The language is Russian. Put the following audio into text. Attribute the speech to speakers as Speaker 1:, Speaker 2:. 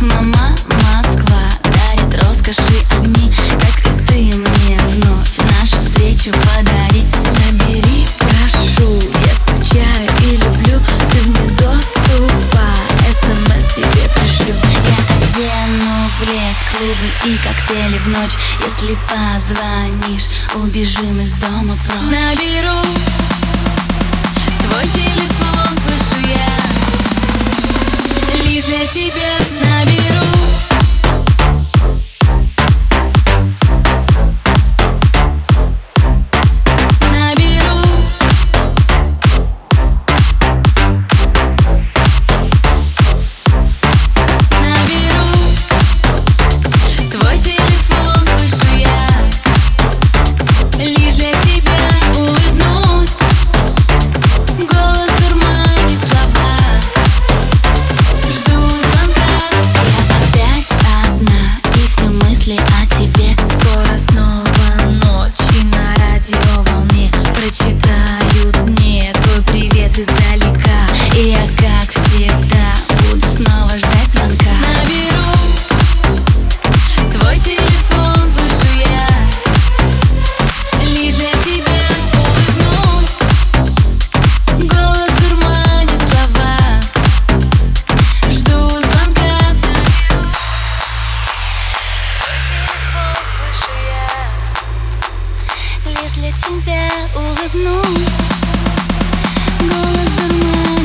Speaker 1: Мама, Москва дарит роскоши огни. Как и ты мне вновь нашу встречу подари.
Speaker 2: Набери, прошу, я скучаю и люблю. Ты вне доступа, смс тебе пришлю.
Speaker 1: Я одену блеск, клубы и коктейли в ночь. Если позвонишь, убежим из дома прочь. Наберу
Speaker 2: твой телефон. Для тебя наберу
Speaker 1: лишь для тебя улыбнусь. Голос дурной